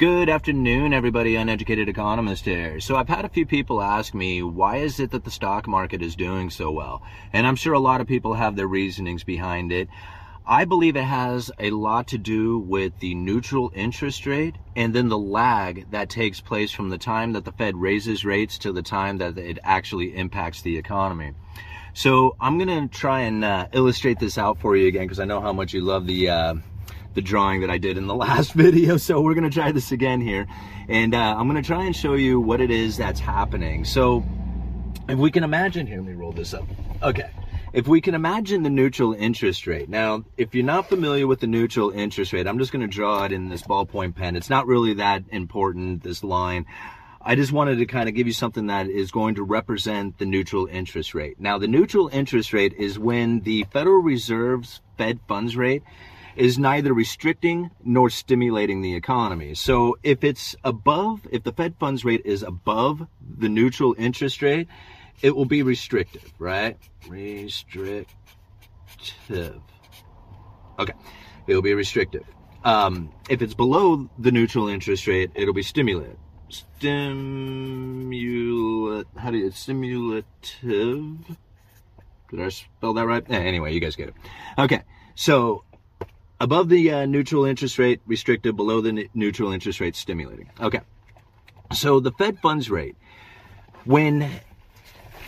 Good afternoon, everybody. Uneducated economist here. So I've had a few people ask me, why is it that the stock market is doing so well? And I'm sure a lot of people have their reasonings behind it. I believe it has a lot to do with the neutral interest rate and then the lag that takes place from the time that the Fed raises rates to the time that it actually impacts the economy. So I'm going to try and uh, illustrate this out for you again because I know how much you love the uh, the drawing that I did in the last video. So we're gonna try this again here. And uh, I'm gonna try and show you what it is that's happening. So if we can imagine, here, let me roll this up. Okay. If we can imagine the neutral interest rate. Now, if you're not familiar with the neutral interest rate, I'm just gonna draw it in this ballpoint pen. It's not really that important, this line. I just wanted to kind of give you something that is going to represent the neutral interest rate. Now, the neutral interest rate is when the Federal Reserve's Fed funds rate is neither restricting nor stimulating the economy. So if it's above, if the Fed funds rate is above the neutral interest rate, it will be restrictive, right? Restrictive. Okay, it'll be restrictive. Um, if it's below the neutral interest rate, it'll be stimulative. Stimulat. How do you stimulative? Did I spell that right? Anyway, you guys get it. Okay, so above the uh, neutral interest rate, restrictive, below the neutral interest rate, stimulating. Okay. So the Fed funds rate, when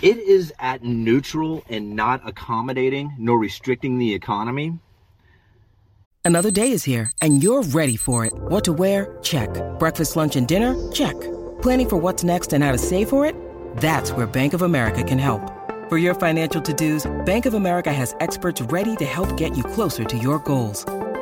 it is at neutral and not accommodating nor restricting the economy. Another day is here and you're ready for it. What to wear? Check. Breakfast, lunch, and dinner? Check. Planning for what's next and how to save for it? That's where Bank of America can help. For your financial to-dos, Bank of America has experts ready to help get you closer to your goals.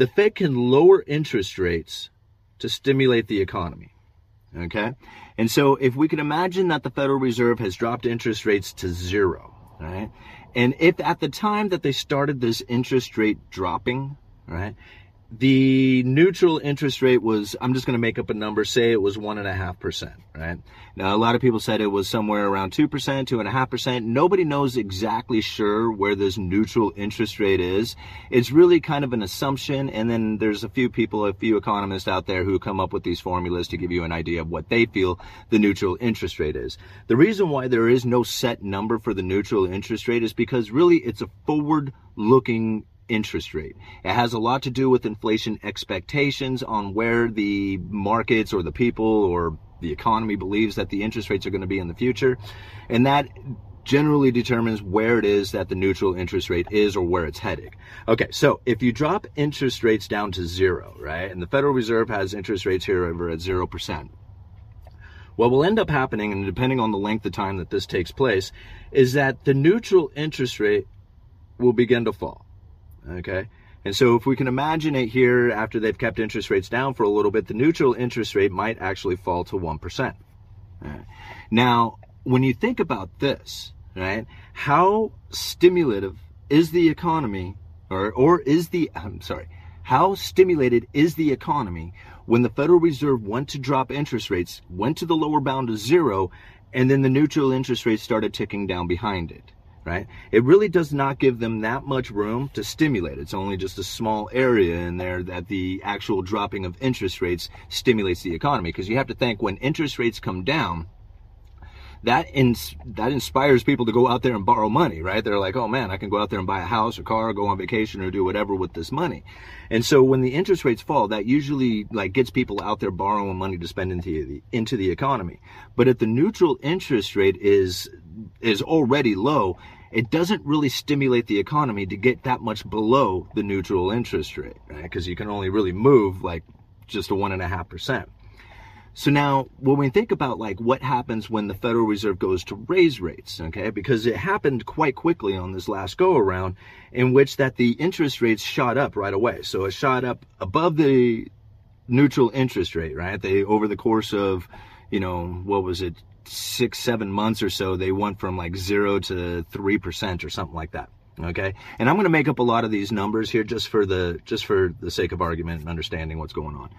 The Fed can lower interest rates to stimulate the economy. Okay? And so if we can imagine that the Federal Reserve has dropped interest rates to zero, right? And if at the time that they started this interest rate dropping, right, the neutral interest rate was i'm just going to make up a number say it was 1.5% right? Now a lot of people said it was somewhere around 2% 2.5% nobody knows exactly sure where this neutral interest rate is. It's really kind of an assumption and then there's a few people a few economists out there who come up with these formulas to give you an idea of what they feel the neutral interest rate is. The reason why there is no set number for the neutral interest rate is because really it's a forward looking interest rate. It has a lot to do with inflation expectations on where the markets or the people or the economy believes that the interest rates are going to be in the future. And that generally determines where it is that the neutral interest rate is or where it's heading. Okay, so if you drop interest rates down to zero, right, and the Federal Reserve has interest rates here over at 0%, what will end up happening, and depending on the length of time that this takes place, is that the neutral interest rate will begin to fall. Okay. And so if we can imagine it here after they've kept interest rates down for a little bit, the neutral interest rate might actually fall to 1%. Right. Now, when you think about this, right, how stimulative is the economy or, or is the, I'm sorry, how stimulated is the economy when the Federal Reserve went to drop interest rates, went to the lower bound of zero, and then the neutral interest rate started ticking down behind it? Right? It really does not give them that much room to stimulate. It's only just a small area in there that the actual dropping of interest rates stimulates the economy. Because you have to think when interest rates come down, that ins- that inspires people to go out there and borrow money, right? They're like, oh man, I can go out there and buy a house or car, or go on vacation or do whatever with this money. And so when the interest rates fall, that usually like gets people out there borrowing money to spend into the into the economy. But if the neutral interest rate is is already low, it doesn't really stimulate the economy to get that much below the neutral interest rate, right? Because you can only really move like just a one and a half percent. So now when we think about like what happens when the Federal Reserve goes to raise rates, okay, because it happened quite quickly on this last go around in which that the interest rates shot up right away. So it shot up above the neutral interest rate, right? They over the course of, you know, what was it, six, seven months or so, they went from like zero to three percent or something like that. Okay. And I'm going to make up a lot of these numbers here just for the, just for the sake of argument and understanding what's going on.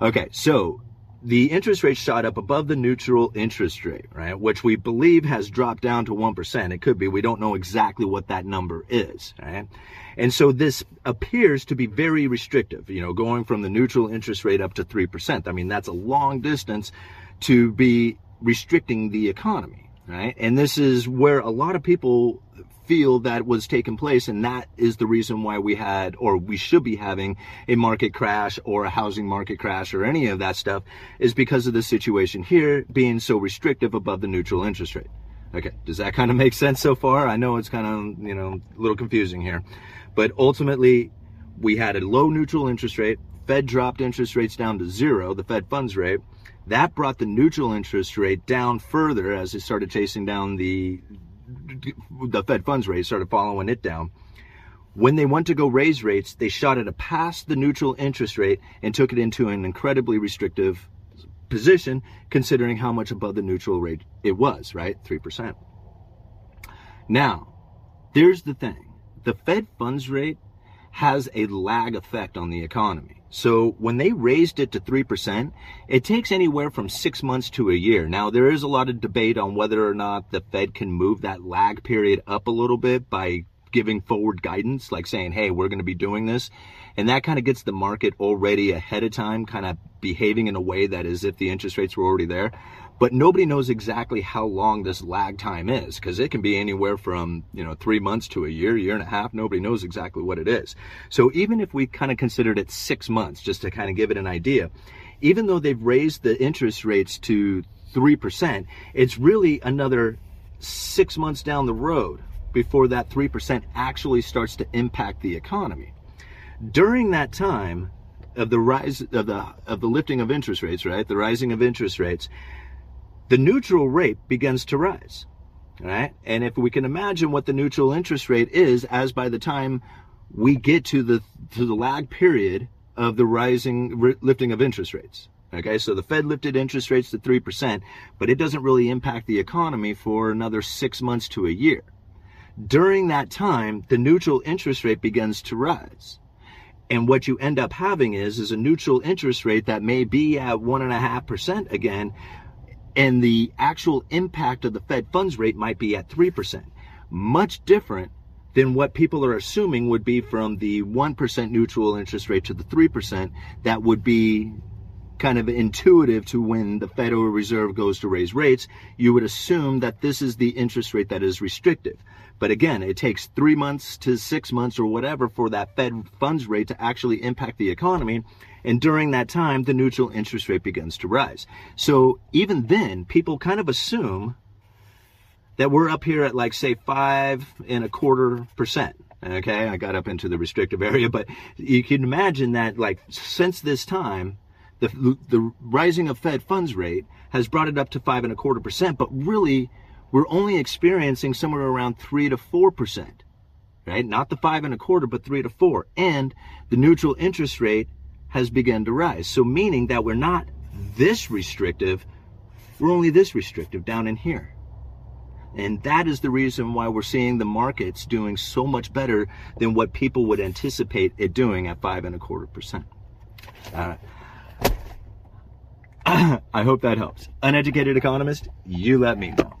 Okay. So the interest rate shot up above the neutral interest rate, right? Which we believe has dropped down to 1%. It could be. We don't know exactly what that number is, right? And so this appears to be very restrictive, you know, going from the neutral interest rate up to 3%. I mean, that's a long distance to be restricting the economy, right? And this is where a lot of people feel that was taking place and that is the reason why we had or we should be having a market crash or a housing market crash or any of that stuff is because of the situation here being so restrictive above the neutral interest rate. Okay, does that kind of make sense so far? I know it's kind of, you know, a little confusing here. But ultimately, we had a low neutral interest rate. Fed dropped interest rates down to zero, the Fed funds rate. That brought the neutral interest rate down further as it started chasing down the the Fed funds rate, started following it down. When they went to go raise rates, they shot it past the neutral interest rate and took it into an incredibly restrictive position, considering how much above the neutral rate it was, right? 3%. Now, there's the thing the Fed funds rate has a lag effect on the economy. So when they raised it to 3%, it takes anywhere from six months to a year. Now, there is a lot of debate on whether or not the Fed can move that lag period up a little bit by giving forward guidance, like saying, hey, we're going to be doing this. And that kind of gets the market already ahead of time, kind of behaving in a way that is if the interest rates were already there but nobody knows exactly how long this lag time is because it can be anywhere from you know three months to a year year and a half. Nobody knows exactly what it is. So even if we kind of considered it six months just to kind of give it an idea even though they've raised the interest rates to 3% it's really another six months down the road before that 3% actually starts to impact the economy. During that time of the rise of the of the lifting of interest rates right the rising of interest rates the neutral rate begins to rise. Right? And if we can imagine what the neutral interest rate is as by the time we get to the to the lag period of the rising lifting of interest rates. Okay, so the Fed lifted interest rates to 3%, but it doesn't really impact the economy for another 6 months to a year. During that time, the neutral interest rate begins to rise. And what you end up having is is a neutral interest rate that may be at one and a half percent again, and the actual impact of the Fed funds rate might be at 3%. Much different than what people are assuming would be from the 1% neutral interest rate to the 3% that would be kind of intuitive to when the Federal Reserve goes to raise rates, you would assume that this is the interest rate that is restrictive. But again, it takes three months to six months or whatever for that Fed funds rate to actually impact the economy. And during that time, the neutral interest rate begins to rise. So even then, people kind of assume that we're up here at like, say, five and a quarter percent. Okay, I got up into the restrictive area, but you can imagine that, like, since this time, the, the rising of Fed funds rate has brought it up to five and a quarter percent, but really, we're only experiencing somewhere around three to four percent, right? Not the five and a quarter, but three to four. And the neutral interest rate has begun to rise. So meaning that we're not this restrictive, we're only this restrictive down in here. And that is the reason why we're seeing the markets doing so much better than what people would anticipate it doing at five and a quarter percent. Uh, I hope that helps. Uneducated economist, you let me know.